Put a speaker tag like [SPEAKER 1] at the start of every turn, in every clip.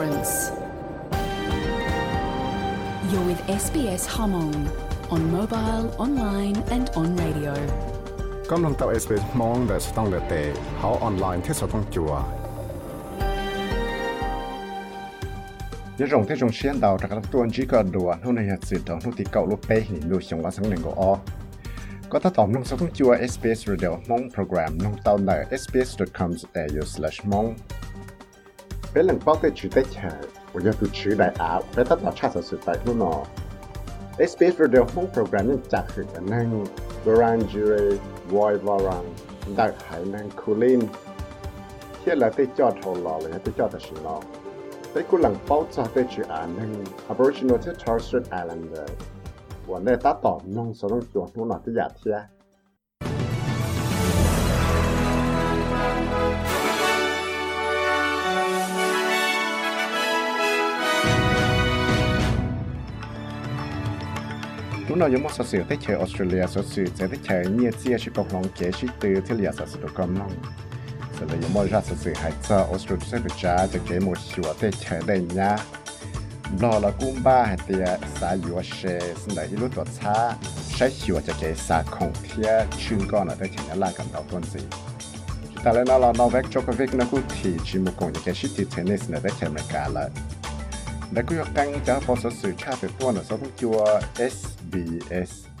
[SPEAKER 1] difference. You're with SBS Hmong on mobile, online, and on radio.
[SPEAKER 2] กำลังตับ SBS มองแต่สต้องเลเตเขาออนไลน์ที่สต้องจัว
[SPEAKER 3] nhớ rồng thế rồng xiên đầu các tuần chỉ có đùa nó này sự đó nó thì cậu lúc bé thì nuôi sống qua sáng lên của o có ta tóm nông sống chua SBS Radio mong program nông tàu này sbs.com.au mong bé lần bao tết chữ tết chả của nhà tụ chữ đại áo bé ta tạo chắc sự tại nó nọ SBS Radio mong program nên chặt sự khả năng Varan Jure Voy Varan đại hải năng Kulin thiết là tết cho thầu lò là tết cho thật เป็นหลังเป้าเตะจุดเตะเฉยวิทยาผู้เชี่ยวได้อาวแพตตา幫佢煮得強，我要做處理鴨，俾得落差就説大通咯。SBS Radio ห้องโปรแกรมยังจากหึงนกันนั่งบรันจูเรวอยวารังดักหายนั่งคูลินเที่ยละได้จอดทอรอเลยได้จอดแต่ชิลอได้กุหลังเป้าจากที่ชื่ออานนึ่ง Aboriginal ที่ทอร์สั Strait Islander วันได้ตัดต่อน้องสนุกจวนนู่นนอที่อยากเที่ยว lúc nào giống một sự thế chế Australia sự sự thế chế nhiệt chia chỉ cộng lòng kế chỉ từ thế liệt sự được cộng lòng sự là giống một ra sự sự hay cho Australia sẽ phải trả cho cái một số thế chế đây nha. Lo La cũng ba hay thì xã yếu sẽ xin đại lúc tổ cha sẽ hiểu cho cái xã không thiết chuyên con là thế chế là cầm đầu tuần gì ta lên nó là Novak Djokovic, nó cũng thì chỉ một cùng cái sự tennis này, thế chế mình cả lại là cả là đã căng cho bao số sự cha về tuần là SBS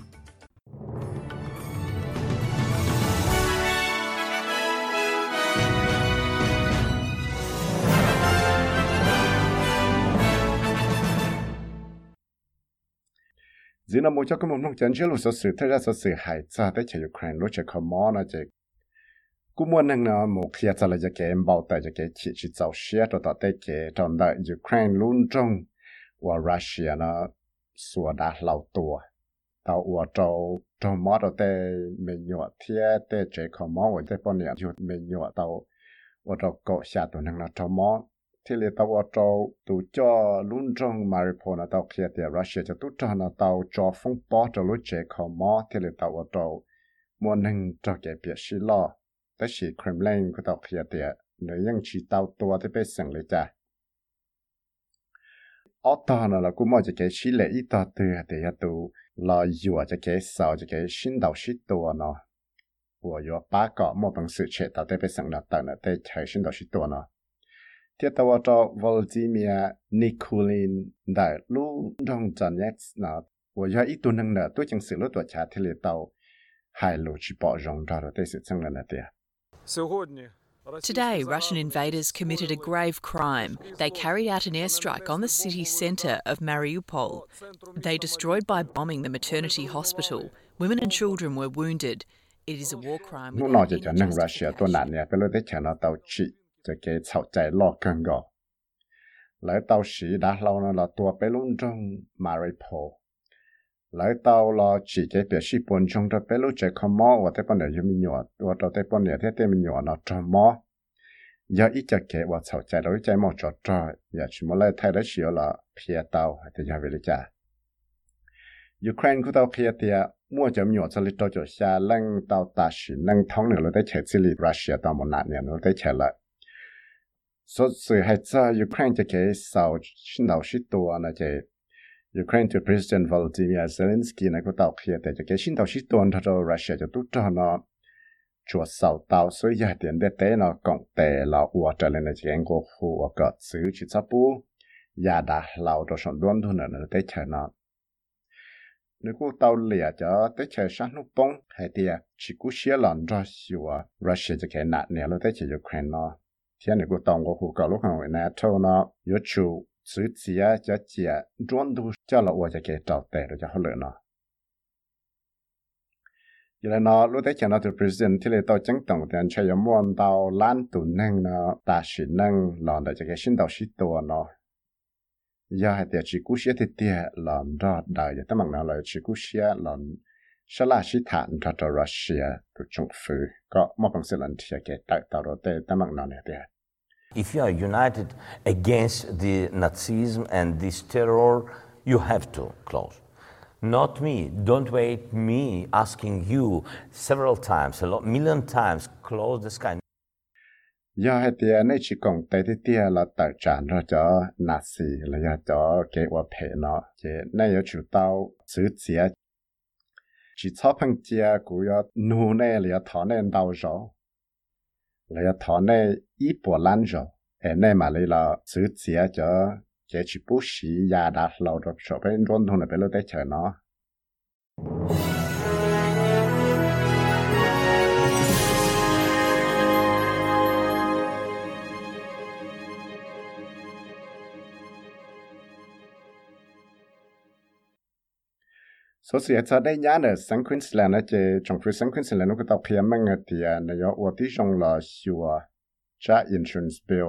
[SPEAKER 3] dĩ năm một cho cái một nông chân chế lúc sở sự thế ra sở sự hại xa tới chạy Ukraine. Lô chạy Kamal mò nà chơi cú muốn năng nó một khi cho là cái em bảo tại cái chỉ chỉ giàu xe cho tới tới cái trong đại Ukraine luôn trong và Russia nó xua đã lâu tua. Tao và trâu trâu mò đầu tới mình nhọ thiê tới chế khó mò và tới bao nhiêu chút mình nhọ tàu. Và trâu cọ xa tụi năng nó trâu mò thì là tao ở trâu tụ cho luôn trong Mariupol là tàu kia thì Russia cho tụ cho là tao cho phong bó cho lúc chế khó mò thì là tao ở trâu muốn nâng cho cái việc xí lo. tới xí Kremlin của tàu kia thì nếu những chỉ tàu tua thì bị sẵn lấy cha ở đó là cũng mọi cái xí lệ ít tàu từ thì ya tụ là dùa cho cái sau cho cái xin đầu xí tua nó 我有八个莫本事切到这边上了，等了得才新到许多呢。thiết tàu cho Volodymyr Nikulin đại lu trong trận nhất là và do ít tuần năng là tôi chẳng xử lúc tuổi trả thì là tàu hai lô chỉ bỏ rong ra rồi tới sự sang lần này
[SPEAKER 4] Today, Russian invaders committed a grave crime. They carried out an airstrike on the city centre of Mariupol. They destroyed by bombing the maternity hospital. Women and children were wounded. It is a war crime.
[SPEAKER 3] Nó nói cho năng Russia tôi nạn nè, bây giờ tới chả nó tàu chỉ cho cái chậu chạy lo cân gò. Lấy tàu sĩ đã lâu nó là tua bê luôn trong Mariupol. Lấy tàu là chỉ cái biểu sĩ bốn trong đó bê lúc chạy không mò và tới bọn này cho mình nhỏ, và tới tới bọn này thế tới mình nhỏ nó cho mò. Giờ ít cho cái và chậu chạy đó chạy mò cho cho, giờ chỉ muốn lấy thay đó xíu là phía tàu thì giờ về đi trả. Ukraine của tàu phía thì mua chấm nhỏ cho lịch tàu cho xa lăng tàu ta sĩ năng thông nữa là tới chạy xử lý Russia tàu một nạn nữa tới chạy lại số sự hay cho Ukraine cho cái sau xin đầu sĩ tua là cái Ukraine to President Volodymyr Zelensky này có tạo kia để cho cái xin tàu ship tua nó cho Russia cho tốt cho nó chúa sau tàu số giá tiền để tế nó cộng tệ là ua trở lên là cái anh của khu ở cỡ xứ chỉ sắp bù giá đã lâu cho sản đoán thôi nữa để chờ nó nếu cô tàu lìa cho tới chờ sáng lúc bông hay thì chỉ cú xía lần cho xíu Russia cho cái nạn này lúc tới chờ Ukraine nó thiên này của tàu của khu cầu lúc hàng này thâu nó yếu chủ sự chỉ à cho chỉ à chuẩn đủ cho là ủa cho cái trào tệ rồi cho họ lựa nó giờ là nó lúc đấy chẳng nó từ president thì lại tao chẳng tổng thì anh chơi giống muốn tao lan tụ năng nó ta sĩ năng lòn để cho cái sinh đạo sĩ tổ nó giờ hay tiệt chỉ cú sĩ thì tiệt lòn đó đời giờ tao mặc nào là chỉ cú sĩ lòn sẽ là sĩ thản cho cho Russia từ trung phu có một phần sự lần thì cái tạo tạo đồ tệ tao mặc nào này tiệt
[SPEAKER 5] If you are united against the Nazism and this terror, you have to close. Not me. Don't wait me asking you several times, a lot, million times, close the sky.
[SPEAKER 3] do hai tia này chỉ còn tay thì tia là tài sản rồi cho nasi là do cho kế hoạch phê nó chỉ này có chủ tao xử chia chỉ cho phăng chia của yo nu này là thọ này đau rồi là thọ này ít bộ lan rồi. Em này mà lấy là xử chia cho chế chỉ bút sĩ ya đã lâu rồi cho bên trong thôn là bên lối tới chờ nó. số sự cho đây nhá nè sáng quên là nó chỉ trong khi sáng quên là nó có tàu phía mang thì nó có ổ tí trong là sure cha insurance bill.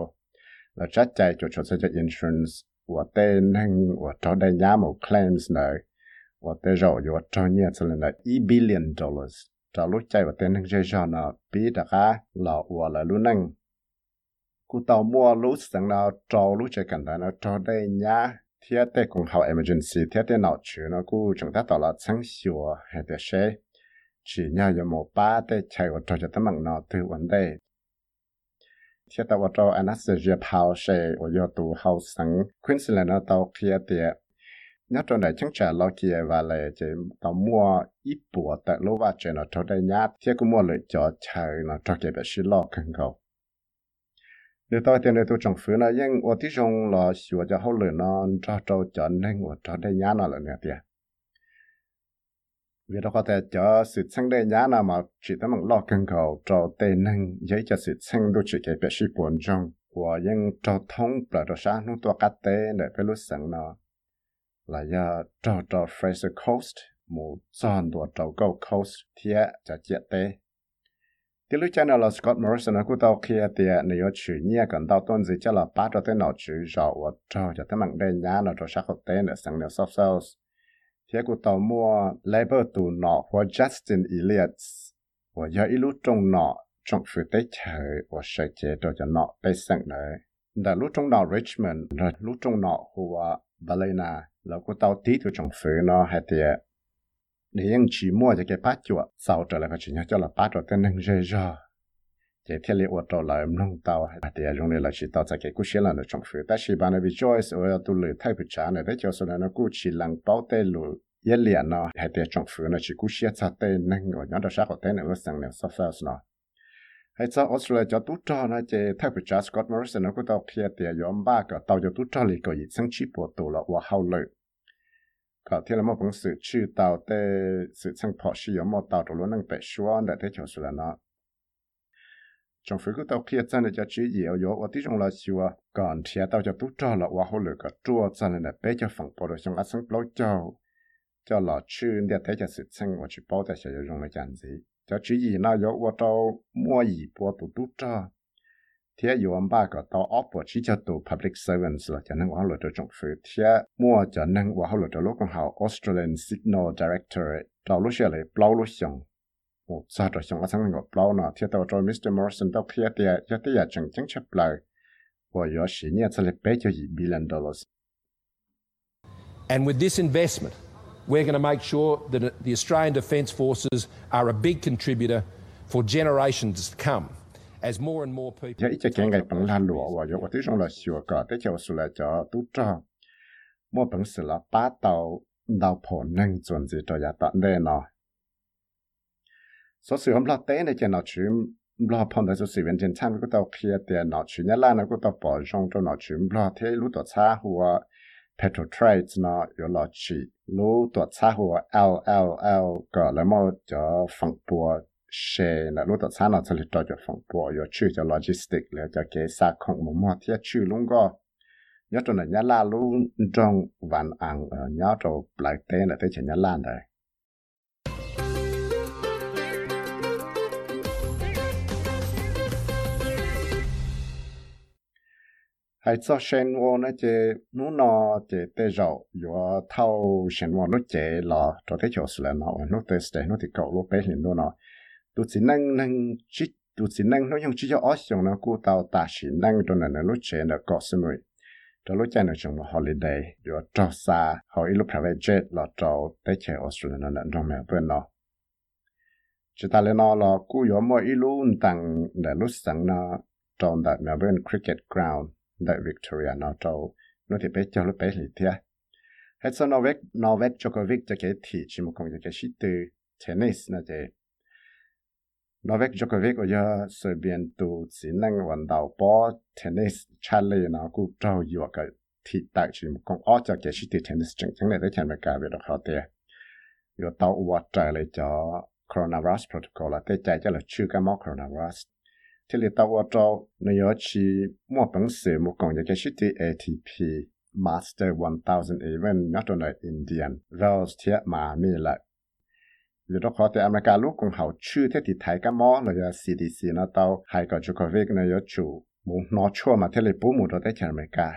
[SPEAKER 3] Là cha chạy cho cho cho insurance ổ tê nâng ổ cho đây nhá một claims nè ổ tê rồi ổ cho nhá cho là e billion dollars. Cho lúc chạy ổ tê nâng chơi cho nó bị đặc á là ổ là luôn nâng cú tàu mua lúc sáng nào cho lúc chạy cảnh đó nó cho đây thiết tế cùng hậu emergency. Thiết tế nào chứ nó cũng chúng ta tạo là sáng sửa hay để xe chỉ nhau có một ba tế chạy ở trong cho bằng nó từ vấn đề. Thiết tế ở trong anesthesia power xe ở yếu tố hậu sáng. Queensland nó tàu kia tế nhớ trong này chẳng trả lo kia và lại chỉ tàu mua ít bộ tại lô và chuyện nó trong đây nhá thiết cũng mua lợi cho chạy nó cho kia bị xí lo cần cầu nếu tôi tiền này tôi chẳng phải là nhưng tôi tí trong là sửa cho hậu lửa nó cho trâu cho nên ở cho đây nhà nó là nè tiền vì đó có thể cho sự sang đây nhá nào mà chỉ tao mình lo cần cầu cho tên nên giấy cho sự sang đôi chỉ cái bé sĩ buồn trong của nhưng cho thông là cho sáng nó tôi cắt tế để phải lúc sáng nó. Là do cho cho Fraser Coast, một tròn của cho cầu Coast thì sẽ chết tế thì lúc cha là Scott Morrison cũng tao kia thì nếu chủ nhia cần tao tôn gì cho là ba cho tới nào chữ rõ và cho cho tới mạng đây nhá nó cho sắc học tế nữa sang nếu soft sales. Thì cũng tao mua labor tù nọ của Justin Elliott và giờ ít lúc trong nọ trong phía tế chờ và sẽ chế cho cho nọ tế sang nữa đã lúc trong nọ Richmond rồi lúc trong nọ của Valena là cũng tao tí từ trong phía nó hay thì để những chỉ mua cho cái bát chuột sau trở lại cái chuyện cho là bát chuột cái năng rơi ra cái thiết lý ô tô là em nông tàu hay để dùng để là chỉ tàu tại cái cú xe là nó trong phía ta chỉ bán vì choice ở tu lười thay bị trả này để cho số này nó cú chỉ lăng bao tê lù yên liền nó hay để trong phía nó chỉ cú xe cha tê năng ở nhóm đó sát của tê này nó sang này sắp software nó hay cho Australia cho tu cho nó chỉ thay bị trả Scott Morrison nó cũng tàu kia để yếm ba cái tàu cho tu cho lì cái gì sang chỉ bộ tụ là hoa hậu lợi có thể là một bằng sự chư tạo để sự chân phò sư dụng một tạo đồ năng bệ xóa để thế cho sư là nó trong phía của tàu kia chân cho chư nhiều yếu và tí là xua còn thì tàu cho tút cho là và hồ lực cái chân là bế cho phòng bộ đồ trong áp sang lối cho cho là chư để thế cho sự chân và chữ bảo để sử dụng là chẳng gì cho chư gì nó yếu và tàu mua gì bộ cho thế yêu anh ba cái tao ốp chỉ cho tụ public servants là cho nên họ lựa chọn trong phía thế mua cho nên họ lựa chọn lúc còn học Australian Signal Directorate tao lúc xưa lại bao lúc xong một sao rồi xong ở sang ngọc bao nọ thế tao cho Mr Morrison tao kia thì cho thì là chẳng chẳng chấp lại và có sĩ nhẹ sẽ lại bé cho gì billion dollars
[SPEAKER 6] And with this investment, we're going to make sure that the Australian Defence Forces are a big contributor for generations to come.
[SPEAKER 3] Giờ ít cái ngày bằng lan lụa và giờ tôi trong là sửa cả tới chiều sửa lại cho tú cho. Mua bằng sửa là ba tàu đào phổ nâng chuẩn gì cho nhà tận đây nó. Số sửa hôm là tế này cho nó chứ lo phong tới số sửa viên trên tham cái tàu kia tiền nó chứ. Nhá là nó có tàu bỏ trong cho nó chứ. Lo thế lúc tàu xa hùa petrol trades nó có lo chỉ. Lúc tàu xa hùa LLL có là một cho phòng bùa xe là lúc đó sáng nào sẽ cho cho phòng bộ rồi chữ cho logistic là cho cái xa không một mò thiết chữ luôn go. Nhớ trong này nhớ la luôn trong vạn ăn nhớ trong lại tên là thế chỉ nhớ lan đấy hay cho sen wo nó chế nó nó chế tê rậu yo thâu sen wo nó chế lò cho thế chỗ là nó nó tê stay nó thì cậu lúc bé liền nó tu chỉ năng năng chỉ tu chỉ năng nó dùng chỉ cho ớt xong nó cô tàu ta chỉ năng cho nên nó lúc chơi nó có sự mới cho lúc chơi nó một holiday rồi cho xa, họ ít lúc private jet là cho tới chơi Australia nó nằm trong mẹ bên nó. Chỉ ta lên nó là cô có mỗi ít lúc tăng để lúc sáng nó trong đại bên Cricket Ground đại Victoria nó cho nó thì bé cho lúc bé thì thế hết sau Novak Novak Djokovic cho cái thị chỉ một công cái sĩ từ tennis nó thế Novak Djokovic ở giờ sự tu chỉ năng vận động bó tennis Charlie nó cũng trâu yêu cái thị tại chỉ một công ở cho cái sự tennis chẳng chẳng này tới chẳng phải cả về được họ thế. Rồi tàu vật trở lại cho coronavirus protocol là tới chạy cho là chưa cái mắc coronavirus. Thì là tàu vật cho nó giờ chỉ mua bằng sự một công cái sự từ ATP Master 1000 event nhớ trong này Indian Rose thiệt mà mi lại vì đó khó thì America lúc cũng hậu chữ thế thì thấy cái mỏ là CDC nó tao hay có chú Covid nó có chủ muốn nó chua mà thế là bố một đó tới cho America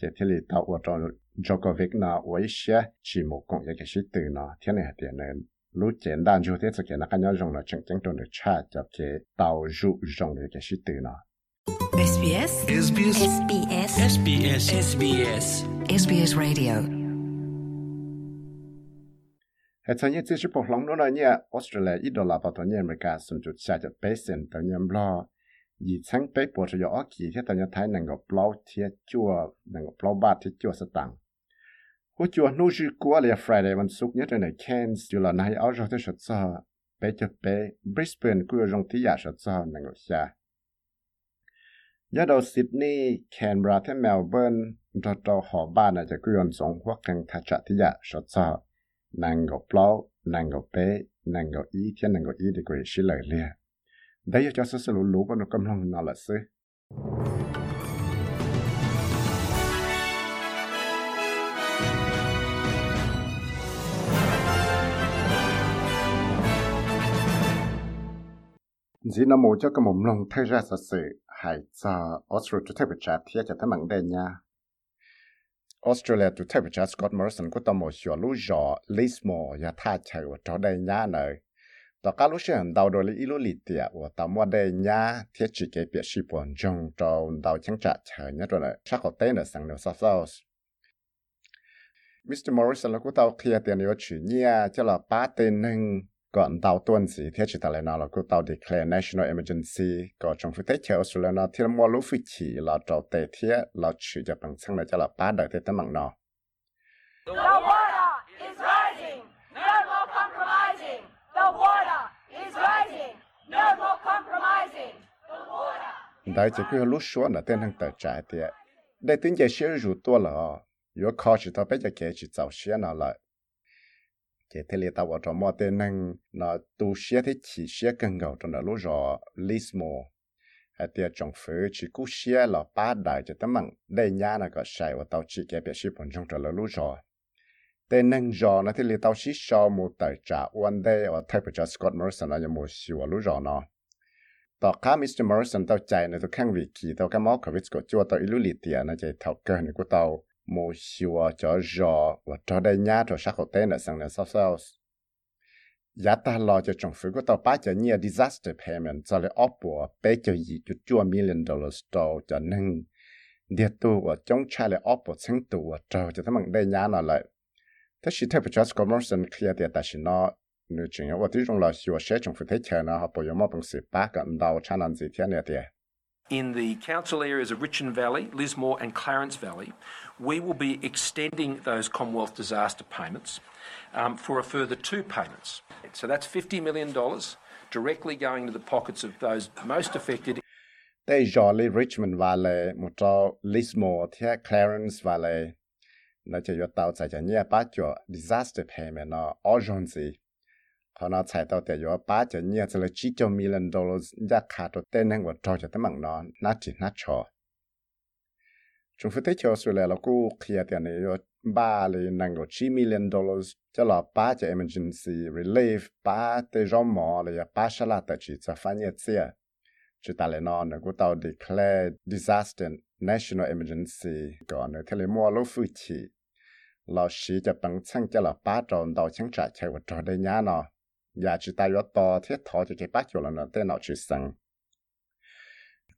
[SPEAKER 3] chỉ thế là tao ở trong Djokovic nó với xe chỉ một công cái sĩ từ nó thế này thì nên lúc简单就这次给那个要用了真正中的差就给导入用的个sĩ từ nó
[SPEAKER 7] SBS
[SPEAKER 8] SBS
[SPEAKER 7] SBS
[SPEAKER 8] SBS SBS
[SPEAKER 7] SBS Radio
[SPEAKER 3] hệ thống như chỉ bộ lòng nó là như Australia ít đô la bảo tồn như America sản xuất xa cho basin tàu nhầm lo yi chẳng bé bộ cho ở kỳ thế tàu như thái năng够 blow 贴 chua 能够 blow 八贴 chua 是当。我就弄是过了 Friday วันศุกร์เนี่ยใน Cairns 就了那些澳洲的说这bé cho bé Brisbane กู用ที่อยาก说这能够下。nhớ đầu Sydney, Canberra thế Melbourne, cho cho họ ba nàyจะกู用从或更他查ที่อยาก说这能够 blow 能够bé 能够一天能够一 degree 是来了。đây cho số số lũ lũ nó cầm lòng nó là sư chỉ nó một cho cái mồm lòng thay ra sự sự hay cho Australia to take chat thì cho thấy mạng đây nha Australia to take chat Scott Morrison có tao một số lũ giò Lismore ya tha chạy ở chỗ đây nha nơi ต่อการรู้เชื่อดาวโดยอีลุลิเตียว่าตามว่าได้ยาเทียจิเกเปียชิปวนจงจอดาวช่างจัดเฉ nàng ngọc plau nàng ngọc bé nàng ngọc ý thiên nàng ngọc ý thì quỷ sĩ lời lia đấy cho số số lũ lũ bao nó cầm lòng nó là sư dĩ nó mù cho cái mồm lòng thay ra sợ sự hại cho Australia cho thay bị trả thiết cho thay mặn đây nha Australia tu thay bạch Scott Morrison có tao một xóa lũ giò Lismore và tha chạy và trò đầy nhá nơi. Tao cá lũ xe đào đồ lý ý lũ lì tìa và tao đầy nhá, thiết chỉ kế biệt sĩ bọn trong trâu đào chẳng trả chờ nhá rồi nơi. Chắc có tên ở sẵn New South Wales. Mr. Morrison là của tao kia tiền yếu chỉ nhia cho là ba tên nâng còn tàu tuần sĩ thế chỉ tàu nào là cô tàu declare national emergency có trong phía tế chế Australia thì mua lúc phía chỉ là tàu
[SPEAKER 9] tệ thế là chỉ cho bằng xăng này cho là ba đời thế tấm bằng nó
[SPEAKER 3] Đại chỉ cứ lúc xuống là tên thằng tờ trái tiệt. Đại tiếng giải sẽ rủ tua là, ờ, yếu khó chỉ tao giờ giải chỉ giàu xe nào lại thì thế là tao ở trong mọi tên năng nó tu sửa thế chỉ sửa cần gạo trong đó lối rõ list mô hay tiền trong phứ chỉ cú sửa là ba đại cho tấm mạng đây nhà là có sai và tao chỉ cái biết xe phần trong đó lối rõ tên năng rõ nó thế là tao chỉ cho một tài trả one day và thay cho Scott Morrison là một sửa lối rõ nó. Tao cá Mr Morrison tao chạy này tao vị kỳ, tao cá máu covid của chua tao ilu lì tiền nó chạy thọc cơ này của tao mô xua cho giò và cho đây nhá cho sắc hậu tên ở sang nền sau sau giá ta lo cho trong phía của tàu ba cho nhiều disaster payment cho lấy ốp bùa bé cho gì cho chua million dollars tàu cho nâng địa tu và chống trái lấy ốp bùa sáng tu và tàu cho thằng mừng đây nhá nó lại. Thế sĩ à thế phải cho Scott clear địa tại sĩ nó. Nếu chuyện ở và tí trong là xua sẽ trong phía thấy chờ nó họ bảo yếu mong bằng sự ba gần đầu cha làm gì thế này à thì in the council areas of Richmond Valley, Lismore, and Clarence Valley, we will be extending those Commonwealth disaster payments um, for a further two payments. So that's $50 million directly going to the pockets of those most affected. They jolly Richmond Valley, một Lismore, tia Clarence Valley. Nó chỉ cho tao giải disaster payment uh, or urgency. 他那采到的要八九年子了几九 million dollars，人家看到等那我找着的忙呢，那只那瞧。政府对桥出来了，故企业的呢要八里能够几 million
[SPEAKER 10] dollars，这了八九 emergency relief 八的让忙了要八十啦的去做翻译字，只打来呢能够到 declare disaster national emergency 个呢，他来摸
[SPEAKER 3] 了夫妻。老师就帮参加了八种到乡下去我找的伢呢。 อย่าจิตายต่อเทียทอจะเก็บปัจจุบันเต้นอจิสัง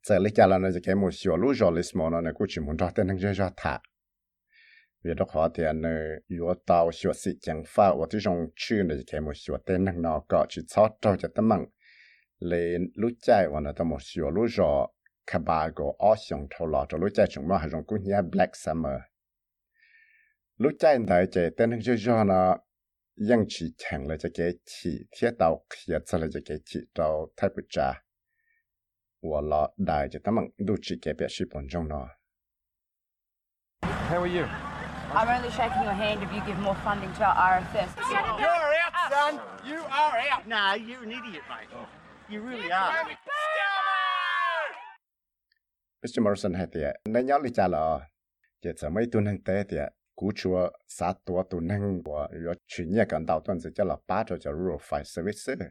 [SPEAKER 3] จะเลิกแล้วนะจะเก็บมุสิวลู่จอลิสมอนนะกูจิมุนจอเต้นจะจอถาเวลาขอเตียนเนยอยู่ตาวสิวสิจังฟ้าว่าที่จงชื่อนะจะเก็บมุสิวเต้นนอก็จิซอจอจะตั้งมั่งเลยรู้ใจว่านะตั้งมุสิวลู่จอคบาโกอ้อชงทอลอจะรู้ใจจงมาหาจงกูเนี่ย Black Summer รู้ใจไหนเจเต้นจะจอนะ 年 Black Summer，路在那这但那就说呢，ยัง起强了这个起，贴到贴出了这个起到太不扎，我了大就他们都只给表示本中呢。
[SPEAKER 11] How are you?
[SPEAKER 12] I'm only shaking your hand if you give more funding to our RFS.
[SPEAKER 11] You're out, son. You are out. No, you're an idiot, mate. You really are.
[SPEAKER 3] Mr. Morrison hay tiệt, nên nhớ lý cha là, chỉ sợ mấy tuần hàng tế tiệt, cú chùa sát tua tuần hàng của rồi chuyển nhẹ gần đầu tuần chỉ cho là ba cho cho rural fire service.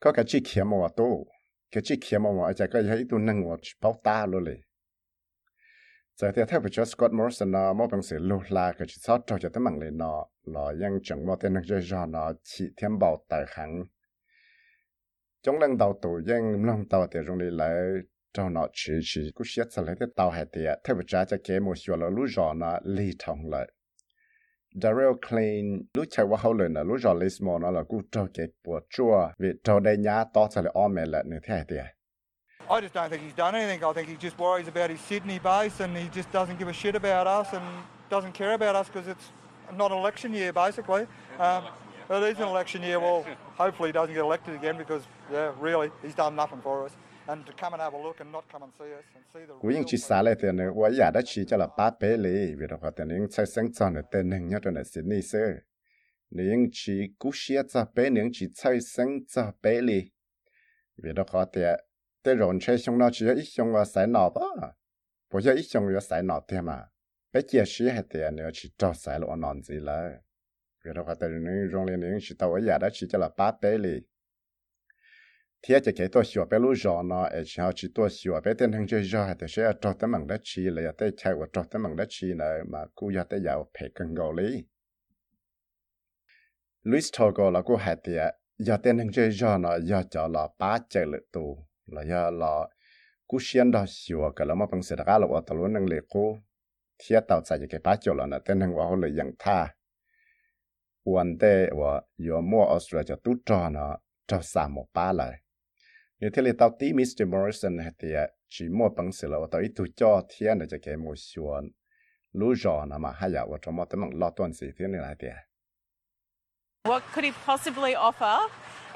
[SPEAKER 3] Có cái chi kia mà tổ, cái chi kia mà mà chỉ có cái tuần hàng của bảo ta luônเลย giờ thì theo với Scott Morrison nó mỗi bằng sự lưu la cái chỉ sót cho cho tới mạng lên nó là ยัง chẳng một tên năng chơi cho nó chỉ thêm bảo tài kháng trong lần đầu tổ ยัง lần đầu thì trong này lại cho nó chỉ chỉ cũng xét lấy cái tàu hay thì theo với cha cho là rõ nó lý thông lại Daryl lúc chạy qua hậu là nó là cho cái bộ chua vì cho đây nhá to sẽ là ôm mẹ lại nữa thế
[SPEAKER 13] I just don't think he's done anything. I think he just worries about his Sydney base and he just doesn't give a shit about us and doesn't care about us because it's not an election year, basically. Um, it is an election year. Well, hopefully he doesn't get elected again because, yeah, really, he's done nothing for us. กูยังชีสาเลยเตียนว่าอ
[SPEAKER 3] ยากได้ชีจะละป้าเปเลยเวลาเขาเตียนยังใช้เสียงจอนเตียนหนึ่งยอดในสินนี่เซ่ยังชีกูเชียจะเปยังชีใช้เสียงจะเปเลยเวลาเขาเตียเตียนใช้ชงนอชีอีชงว่าสายหนอปะพอยอีชงว่าสายหนอเตียมาไปเจียชีให้เตียนเนี่ยชีจ่อสายลอนนอนสิเลยเวลาเขาเตียนยังโรงเรียนยังชีตัวอยากได้ชีจะละป้าเปเลย เทียจะเกี่ตัวชัวไปรู้จอเนาะเอชเอาชีตัวชัวไปเต้นทั้งเจ้าจอแต่เสียจอแต่มังได้ชีเลยแต่ใช่ว่าจอแต่มังได้ชีเลยมากูอยากได้ยาวเพกันกอเลยลุยส์ทอก็แล้วกูหายเตียอยากเต้นทั้งเจ้าจอเนาะอยากจะละป้าเจริญตัว là ya là cú xiên đó xíu cái là mà bằng sự đã là ở tàu năng lệ cô thiết tàu chạy cái bát chỗ là nó tên năng vào lời yang thaวันเตว่าอยู่มั่วออสเตรเลียตุ๊จอนะจะสามหมป้าเลยนี่ที่เราตาวตีมิสเตอร์มอริสันเหตุจีมั่วปังสิแล้วตาวอีตุ๊จอเทีย นจะเกี่ยมัวชวนรู้จอนะมาให้ยาว่าจะมั่วแต่มันลอตัวนสิที่นี่อะไรเดีย
[SPEAKER 14] What could he possibly offer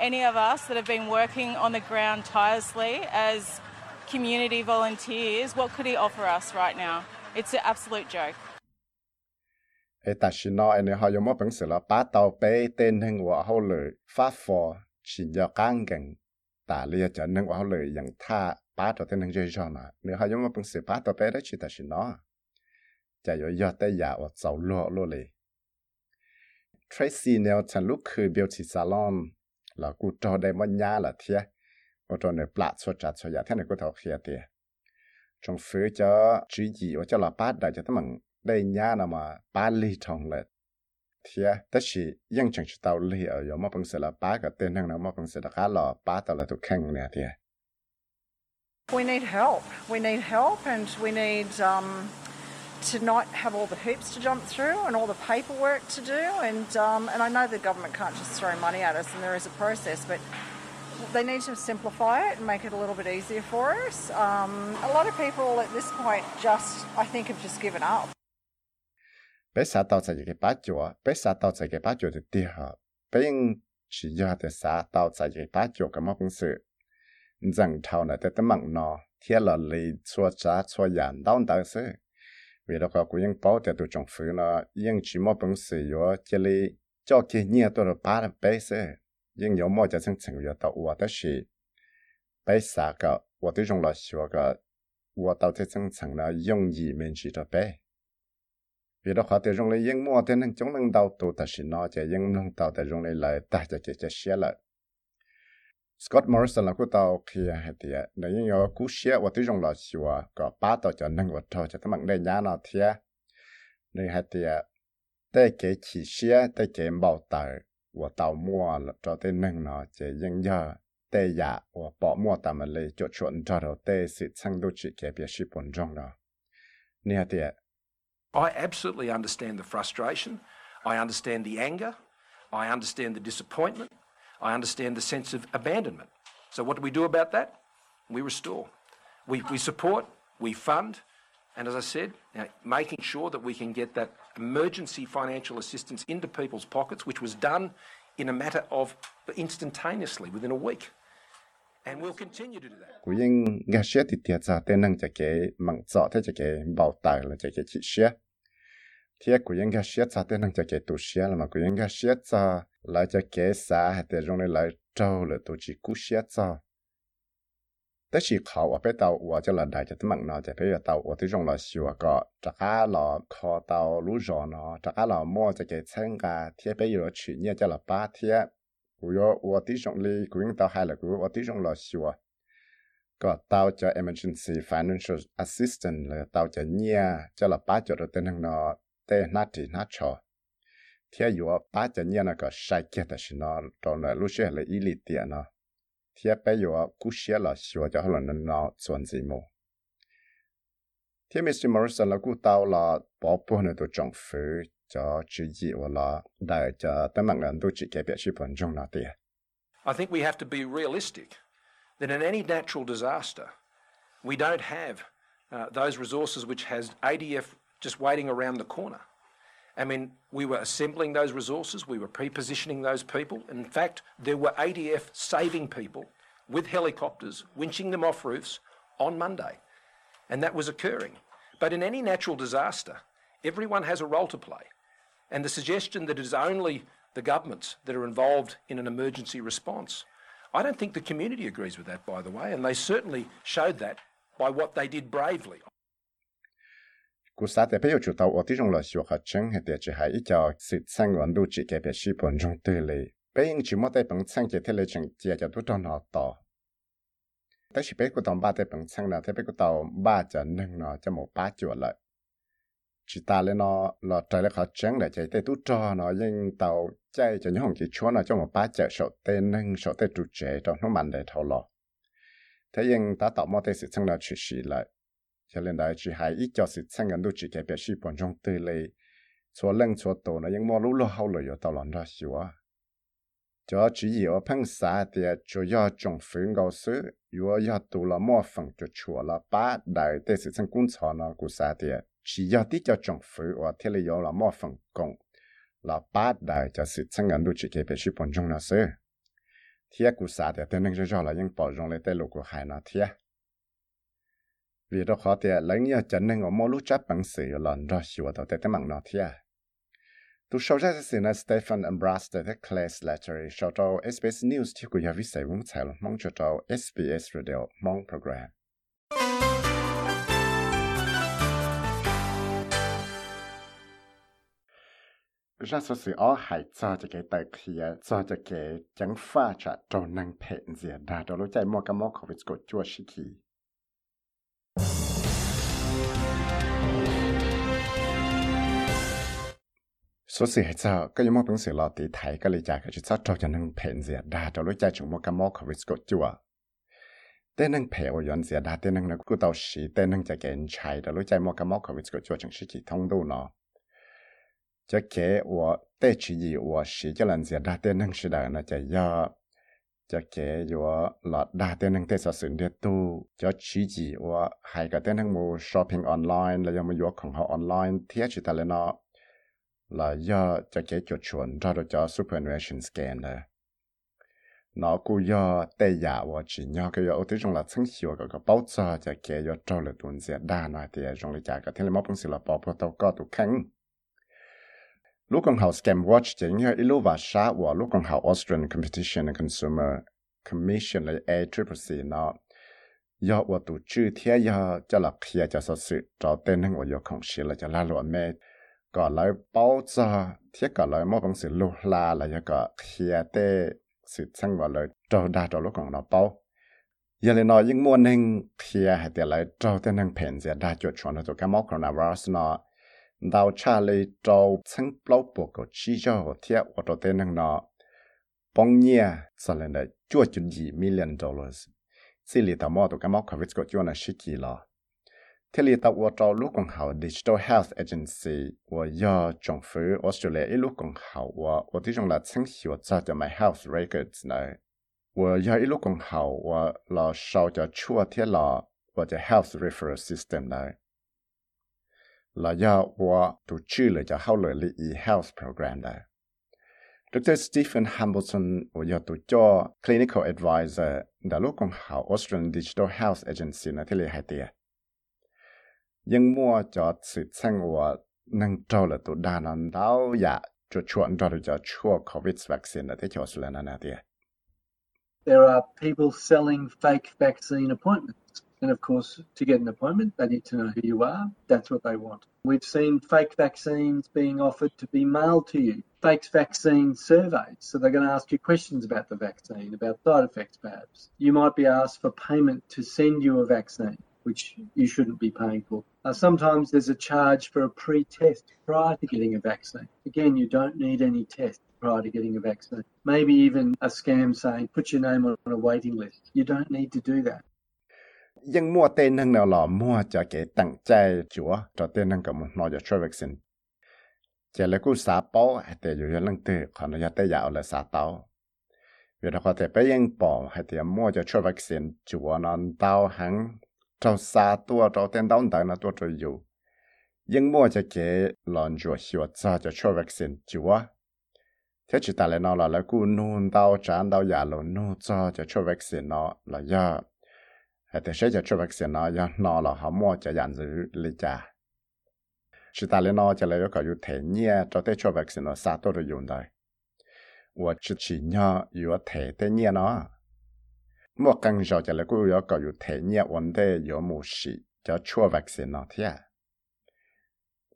[SPEAKER 14] any of us that have been working on the ground tirelessly as community volunteers? What could he offer us right now? It's an absolute joke.
[SPEAKER 3] เอตัชินอเอเนฮอยมอปังสิละป้าเตาเปเต้นหึงว่าเขาเลยฟ้าฟอชินยาก้าง 打了一叫能我好累，让他巴着的能就上了，你好像我本事巴到别的去的ง哪？จชอบนะยอยอดได้ยาว่าเจ้าลัวลัวเลยเทรซี่เนี่ยฉันลุกคือเบลติซาลอนแล้วกูจอได้มันยาละเทียว่าจอเนปลาสวจัดสวยาเท่านั้กูทอเขียเตียจงฟื้นจะจีจีว่าจะหลัป้าได้จะต้องมันได้ยาหนามาป้าลีทองเลย tất chỉ ยัง chẳng ở chỗ mà là mà sự là khăn nè
[SPEAKER 15] We need help. We need help and we need um, to not have all the hoops to jump through and all the paperwork to do. And um, and I know the government can't just throw money at us, and there is a process, but they need to simplify it and make it a little bit easier for us. Um, a lot of people at this point just, I think, have just given up.
[SPEAKER 3] bé sa tao tại cái bát chỗ bé sa tao tại cái bát chỗ thì tiếc hả bé nhưng chỉ do để sa tao tại cái bát chỗ cái mốc sự rằng thao này tới mặn nọ thiết là lì xua trả xua yàn đau đau sự vì đó có cũng bảo để tụi trong phủ nó nhưng chỉ một bằng sự yo chỉ li cho cái nhiều tôi là ba bé sự nhưng有么就成成为到我的是bé sa cái 我对用了说个我到这层层了用意面去的bé Vì đó khó tiêu dùng lấy yên mua tên năng chống năng đau tụ ta xin nó chả yên năng đau ta dùng lấy lại ta chả chả chả xe lại Scott Morrison là cú tàu khi hệ thì à, nếu như có cú xe và tiêu dùng là xíu có ba tàu cho nâng và thôi cho tấm bằng đây nhá nó thì à. nếu hệ thì à, tê kế chỉ xe tê kế bảo tàu và tàu mua là cho tê nâng nó chả yên giờ tê nhà và bỏ mua tạm lấy cho chuẩn cho đầu tê sự sang đô chỉ kế việc sự bổn trong đó. Nên thì
[SPEAKER 10] I absolutely understand the frustration. I understand the anger. I understand the disappointment. I understand the sense of abandonment. So, what do we do about that? We restore. we, we support, we fund, and as I said, you know, making sure that we can get that emergency financial assistance into people's pockets, which was done in a matter of instantaneously within a week. And we'll continue to do that.
[SPEAKER 3] cú yên nghe xe thì tiệt ra tên năng rõ thế bảo tài là cái chỉ xe thiệt cũng những cái xiết sao thế năng cho cái tổ xiết mà của những cái xiết sao là cho cái xã hay thế trong này là trâu là tổ chỉ cú xiết sao thế chỉ khảo ở bên tàu và cho là đại cho tấm mạng nó cho bây giờ tàu và thế trong là xíu có chắc là là khó tàu lũ rõ nó chắc là mua cho cái chân gà, thế bây giờ chỉ nhớ cho là ba thế của và thế trong này của những tàu hay là của và thế trong là xíu có tao cho emergency financial assistance là tao cho nhia là ba cho được tên hàng te na ti na cho yo pa cha nya na ka ta to na lu she le i li ti na pe yo ku she la ja la na na zi mo la ku la po to chong fe cha chi ji wa la da cha ta do chi ke pe shi pon jong na ti
[SPEAKER 10] i think we have to be realistic that in any natural disaster we don't have uh, those resources which has ADF just waiting around the corner. I mean, we were assembling those resources, we were pre positioning those people. In fact, there were ADF saving people with helicopters, winching them off roofs on Monday. And that was occurring. But in any natural disaster, everyone has a role to play. And the suggestion that it is only the governments that are involved in an emergency response, I don't think the community agrees with that, by the way, and they certainly showed that by what they did bravely.
[SPEAKER 3] Cú sát để bây giờ chúng ta ở trong là siêu hạt chân hay để chỉ hay ít cho sự sang ấn chỉ cái phần trong tư bây giờ chỉ mất tay bằng sang cái thế lệ chẳng chỉ cho tôi cho nó bây giờ tàu ba tay bằng sang là thế bây giờ tàu ba cho nâng nó cho một ba chuột lại chỉ ta lên nó là trái lại hạt chân để chạy tới tôi cho nó nhưng tàu chạy cho những cái chúa nó cho một ba chợ, sổ tên nâng, sổ tên trụ chế trong nó mạnh để thâu lọ thế nhưng ta tạo một tay sự sang là chỉ xí lại cho nên đại chỉ hay ít cho sự sang gần đôi chỉ cái bé sĩ bọn trong tư lệ cho lưng cho tổ nó những mò lũ lô hậu lợi tao lần ra xíu à cho chỉ gì ở phăng xã thì cho do trồng phương gạo sứ yếu do tụ là mò phần cho chùa là ba đại tế sự sang cung cho nó của xã thì chỉ do tí cho trồng phương và thế là yếu là mò phần công là ba đại cho sự sang gần đôi chỉ cái bé sĩ bọn trong nó sứ thiệt của xã thì tên nên cho là những bảo rong lại tên lục của hải nó thiệt vì đó khó thì lấy nhớ chân nên ở mỗi lúc chấp bằng sự lần ra sửa tàu tế mạng nó thia. Tu sau ra sự là Stephen Ambraster the class letter. Sau đó SBS News thì cũng có viết sai vốn sai mong cho tàu SBS Radio. Mong program. Ra số sự ở hải cho cho cái tài kia cho cho cái chẳng pha trả trâu năng gì. Đó lúc chạy mua cái món covid của chua sĩ kỳ số sự hết sao? Cái bằng sự lo tí thấy cái lý giải cái chuyện sao cho cho năng phèn đa cho lối giải chúng mua cái mỏ của risk chưa tên năng phèn của đa, tên năng nó cứ tàu sĩ tên năng chạy cái chạy đó lối giải mua cái mỏ của risk chưa chỉ thông đủ nó. Cho kế của, tê chỉ gì của sĩ cho lần gì đa, tên năng sự đời nó chạy do. Cho kế của lọ đa, tên năng tê sao sự địa tu. Cho chỉ gì của hai cái tên năng mua shopping online là do mua của họ online thiết chỉ ta lên nó là do cho chế chuột chuẩn ra được cho superannuation scan nó cũng do tê giả và chỉ nhau cái yếu tí trong là chứng hiệu cái cái báo trợ cho kế yếu trâu là tuần sẽ đa nói thì trong là trả cái thế là mất bằng sự là bỏ vào tàu có tụ khánh lúc còn học scam watch chỉ như lưu và sa và lúc còn học Austrian Competition and Consumer Commission là ACCC nó. Do và tổ chức thế do cho là kia cho sự sự cho tên hàng và do không sĩ là cho la loại mẹ ก็เลยเป้าจะเทียก็เลยมอบังสิลูลาแล้วก็เขียเตสิสังว่าเลยเจ้าดาเจ้าลูกของเราเป้ายันเลยนอยิ่งมวนเองเขียให้แต่เลยเจ้าแต่นังเพนเสียดาจดชวนตัวแกมอโครนาไวรัสเนาะดาวชาเลยเจ้าสังเปล่าปวกก็ชี้เจ้าเทียว่าตัวแต่นังเนาะปองเนียสเลยเนี่ยจวดจุดยี่มิลเลนดอลลาร์สิลิตามอตัวแกมอโครวิสก็จวนอ่ะชิกิลา thế li tàu của trò lúc còn hậu Digital Health Agency của do chính phủ Australia ít lúc còn hậu của của tí trong là chính hiệu cho cho my health records này của do ít lúc còn hậu của là sau cho chua thế là của cho health referral system này là do của tổ chức là cho hậu lợi lý health program này Dr. Stephen Hamilton của do tổ cho clinical advisor đã lúc còn hậu Australian Digital Health Agency này thế li hai tiền
[SPEAKER 16] There are people selling fake vaccine appointments. And of course, to get an appointment, they need to know who you are. That's what they want. We've seen fake vaccines being offered to be mailed to you, fake vaccine surveys. So they're going to ask you questions about the vaccine, about side effects perhaps. You might be asked for payment to send you a vaccine. which you shouldn't be paying for. Uh, sometimes there's a charge for a pre test prior to getting a vaccine. Again, you don't need any test prior to getting a vaccine. Maybe even a scam saying, put your name on a waiting list. You don't need to do that.
[SPEAKER 3] Nhưng mua tên năng nào là mua cho cái tặng chai chúa cho tên năng cầm nó cho cho vaccine. Chỉ là cú xá bó hay tế dù lăng tư còn nó tế dạo là xá tao. Vì đó có thể bé yên bỏ hay tế mua cho cho vaccine chúa nó tao hắn trâu xa tua trâu tên đau đại là tua trâu dù nhưng mua cho kể lòn rùa hiệu cho cho cho vaccine chúa thế chỉ ta lại nó là là cú nôn đau chán đau giả lô nô cho cho cho vaccine nó là do hay thế sẽ cho cho vaccine nó do nó là họ mua cho dàn giữ lý cha chỉ ta lại nó cho lại có yêu thể nhẹ, cho tới cho vaccine nó xa tua rồi dùng đời 我只只要有体的热闹。mua càng rõ cho lại cũng yêu có yêu thể nhẹ vấn đề yêu mù sĩ cho cho vaccine nó thế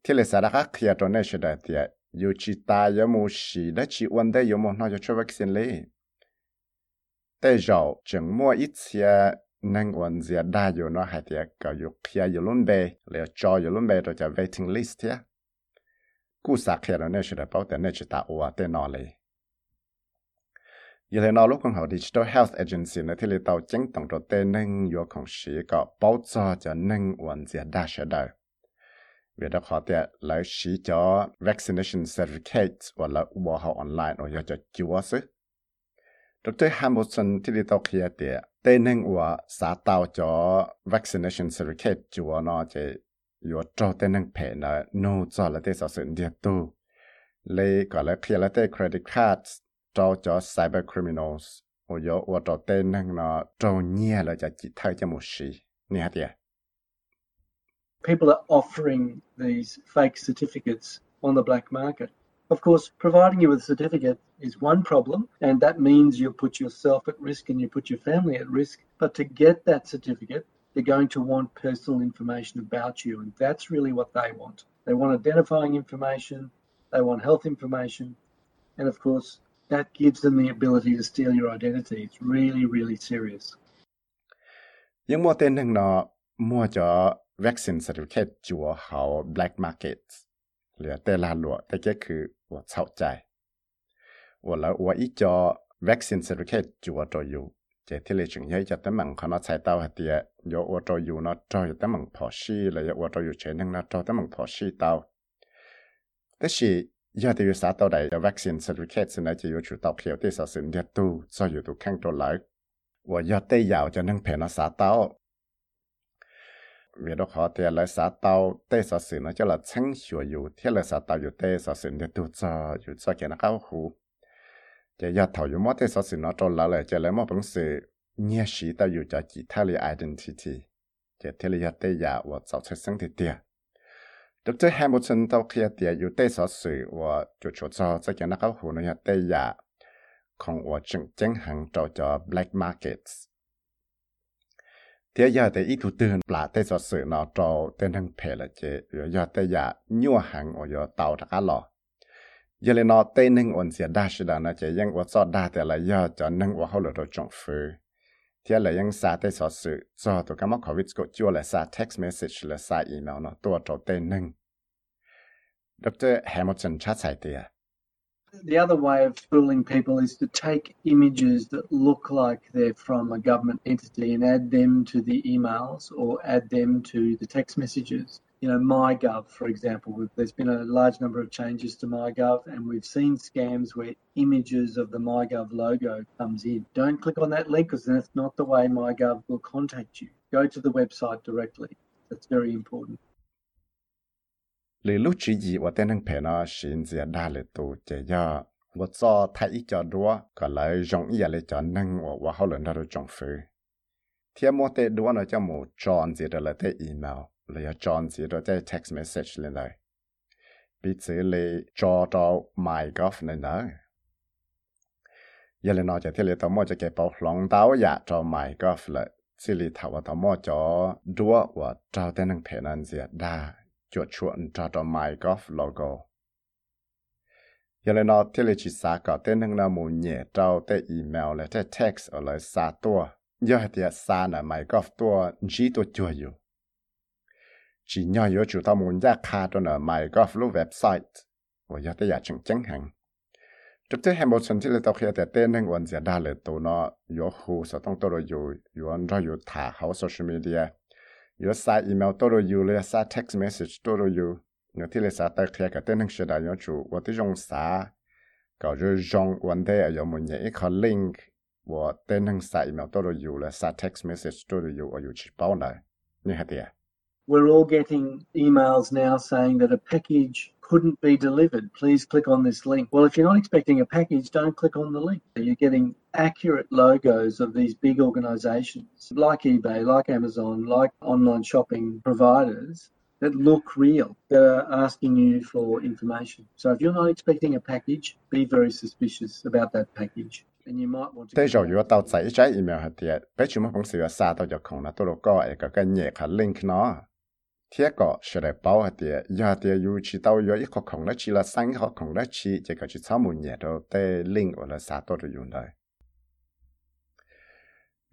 [SPEAKER 3] thế là sao đó khác cho nên sẽ đại tiệt 有其他有冇事的去问的有冇那就出 vaccine 嘞。แต่เราจึงมั่วอีเสียนั่งวันเสียได้อยู่เนาะให้เดียก็อยู่เพียอยู่ลุ่นเบแล้วจออยู่ลุ่นเบเราจะ waiting list เทียกูสักแค่เราเนี่ยจะเป้าแต่เนี่ยจะตาอัวแต่นอเลย ยี่เลยนอลูกของเขา Digital Health Agency ในที่เรต้าจิ้งต้องตัวเต้นึงยัวของสีก็เป้าจอจะนึ่งวันเสียดาเฉดเวลาขอเตะแล้วสีจอ vaccination certificate ว่าละอุบเขาออนไลน์เราจะจิวซึดรแฮมบูสันที่เรต้าเขียเตะเต้นึงว่าสาต้าวจอ vaccination certificate จัวนอจะยัวจอเต้นึงเพนนะโนจอละเตะสะสมเดียดตูเลยก็แล้วเคลียละเตะ credit cards
[SPEAKER 16] people are offering these fake certificates on the black market. Of course, providing you with a certificate is one problem, and that means you put yourself at risk and you put your family at risk. But to get that certificate, they're going to want personal information about you, and that's really what they want. They want identifying information, they want health information, and of course, that gives them the ability to steal your identity. It's really, really serious.
[SPEAKER 3] Nhưng mua tên hàng nọ mua cho vaccine certificate จัวเขา black market เหลือแต่ละหลวแต่ก็คือว่าเข้าใจว่าแล้วว่าอีจอ vaccine certificate จัวตัวอยู่เจที่เลยจึงย้ายจะตั้งมัง giờ thì xã tàu đại là vaccine certificate xin chỉ yêu chủ tàu kiểu tế xã xin địa tu cho yêu tu khăn tổ lại và giờ tế giàu cho nâng phèn nó xã tàu vì đó họ thì là xã tàu tế xã xin nó cho là chẳng sửa yêu thế là xã tàu yêu tế xã xin địa tu cho yêu cho cái nó cao khu จะยาถอยมอเตสสินอจนแล้วเลยจะเลยมอผมสื่อเนี่ยสีตาอยู่จะจีทะเลไอดีนิตี้จะเทเลยาเตยาว่าสาวใช้สังเตีย ดรแฮมิลตันตัวเคียเตียอยู่ได้สอสื่อว่าจุดชดจอจะยังนักหูนยได้ยาของว่าจึงเจ้งหังจอจอ black markets เตียยาแต่อีถูตื่นปลาได้สอสื่อนอจอเต้นทั้งเพลเจือยอได้ยายั่วหังอยอเต่าทักหลอยเลนอเต้นึ่งอ่อนเสียดาชดานะเจยังว่าซอดได้แต่ละยอจอนึ่งว่าเขาเหลือจงฟื้อ ะไรยังสาแต่สอสื่อจอตัวก็มาขอวิสกจัวเลยสา text message เลยสาอีเมลเนาะตัวจอเต้นหนึ่งดรแฮมิลตันชัดใส่เตีย
[SPEAKER 16] The other way of fooling people is to take images that look like they're from a government entity and add them to the emails or add them to the text messages. you know, MyGov, for example, there's been a large number of changes to MyGov, and we've seen scams where images of the MyGov logo comes in. Don't click on that link because that's not the way MyGov will contact you. Go to the website directly. That's very important.
[SPEAKER 3] Le chi ten hang le che cho cho đua le cho nang mo te đua mo le email. 来要装字的在 text message 里来，彼此来抓到 MyGov 里来。giờ là nó chỉ thì tao mua cho cái bảo lòng đào ya cho mày golf là chỉ là thảo tao mua cho đua và trao tên năng thể năng gì đa chuột chuột cho cho mày golf logo giờ là nó thì là chỉ xả cả tên năng là một nhẹ trao tên email là tên text ở lại xả tua giờ thì xả là mày golf tua chỉ tua chua yêu Chỉ nhỏ yếu chủ tao muốn ra khá cho là mày golf lúc website và giờ thì giờ chừng chẳng hàng trực tiếp hem bộ chân chỉ là tao khi tại tên nên quan gia đa lệ tổ nó yếu hồ sở tông tổ yếu yếu anh ra yếu thả hậu social media yếu sai email tổ yếu là sai text message tổ yếu nếu thì là sai tại khi cái tên nên sẽ đại yếu chủ và tí dùng sai có rồi dùng vấn đề ở một nhảy cái link và tên nên sai email tổ yếu là sai text message tổ yếu ở yếu chỉ bảo này như thế à
[SPEAKER 16] we're all getting emails now saying that a package couldn't be delivered. Please click on this link. Well, if you're not expecting a package, don't click on the link. You're getting accurate logos of these big organizations like eBay, like Amazon, like online shopping providers that look real, that are asking you for information. So if you're not expecting a package, be very suspicious about that package. And you might want
[SPEAKER 3] email link. Thiết có sẽ để bảo hạt tiền giờ tiền dù chỉ tao giờ ít có không đó chỉ là sáng họ không đó chỉ chỉ có chỉ sáu mươi nhẹ đâu tê linh hoặc là xã tôi được dùng đấy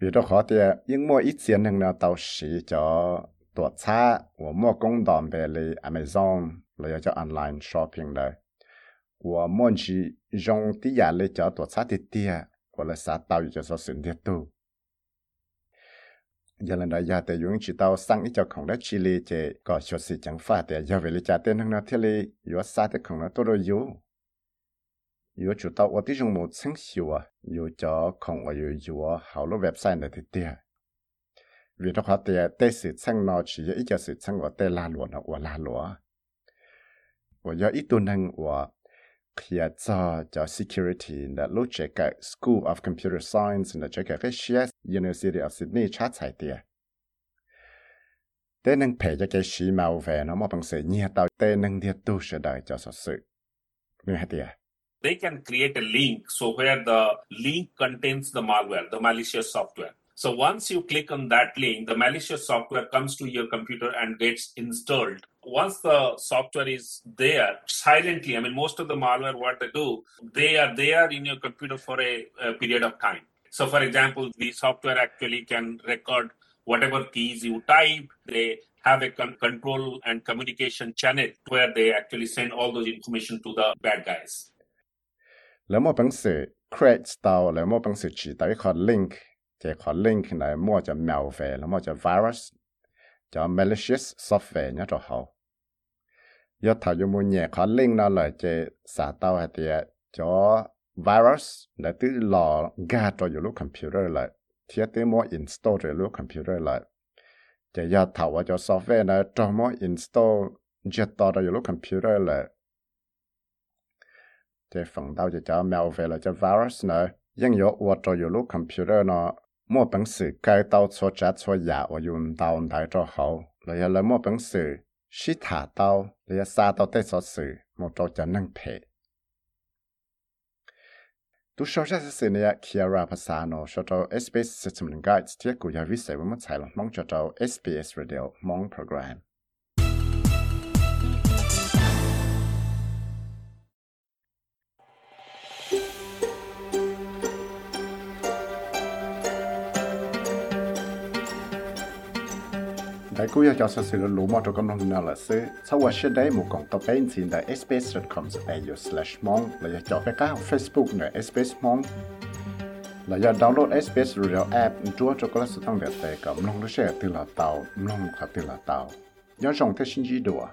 [SPEAKER 3] vì đó họ tiền nhưng mua ít tiền hơn nào tao sử cho tổ cha và mua công đoàn về lấy Amazon là cho online shopping đấy và mua chỉ dùng tiền lấy cho tổ cha thì tiền hoặc là xã tao cho số sinh tiết tu giờ lần đó giờ tại dùng chỉ tàu sang ít cho không đất chỉ li chế có cho sự chẳng pha. tại giờ về li trả tiền nó thế li yếu xa tới không nó tôi rồi yếu. Yếu chủ tàu ở tí dùng một sinh siêu, à. Yếu cho không ở yếu yếu hậu lúc website này thì tiền vì đó họ tiền tê sự sang nó chỉ ít cho sự sang ở tê la lúa nó ở la lúa và giờ ít tuần năng ở khi cho cho security là lúc chế cái School of Computer Science là chế cái cái University of Sydney chát?
[SPEAKER 17] They can create a link so where the link contains the malware, the malicious software. So once you click on that link, the malicious software comes to your computer and gets installed. Once the software is there silently, I mean, most of the malware, what they do, they are there in your computer for a, a period of time. So, for example, the software actually can record whatever keys you type. They have a con- control and communication channel where they actually send all those information to the bad guys.
[SPEAKER 3] แล้วมันเป็นสื่อ create style แล้วมันเป็นสื่อchỉ tới khó link จะขอ link này mua cho malware แล้วมันจะ virus จะ malicious software nhớ cho họ giờ thảo cho mua nhẹ khó link nó làจะxả tao hay thì cho virus là tự lò ga cho dù lúc computer lại thiết tế mua install rồi lúc computer lại chỉ giờ thảo cho software là cho mua install giật to cho dù lúc computer lại chỉ phần đầu chỉ cho mail về là cho virus nữa nhưng yếu uo cho dù lúc computer nó mua bằng sự cái tàu số trả số giả và dùng tàu đại cho hậu rồi là mua bằng sự ชิถาเตาเรียซาเตาเตสอสือมอจอจะนั่งเพ Tu shao sha se ne ya kiara phasa no shao to SBS system guides tia ku ya vi se mo chai long mong chao SBS radio mong program. thấy cô yêu cho sự sự lũ mà trong công nông nào là sự sau quá sẽ đấy một cộng tập bên trên tại sbs.com slash mong là cho các các facebook nè sbs mong là do download sbs radio app, chúa cho các sự tăng đẹp tệ cộng nông nó sẽ từ là tàu nông là từ là tàu. Nhớ rằng thế xin gì đùa.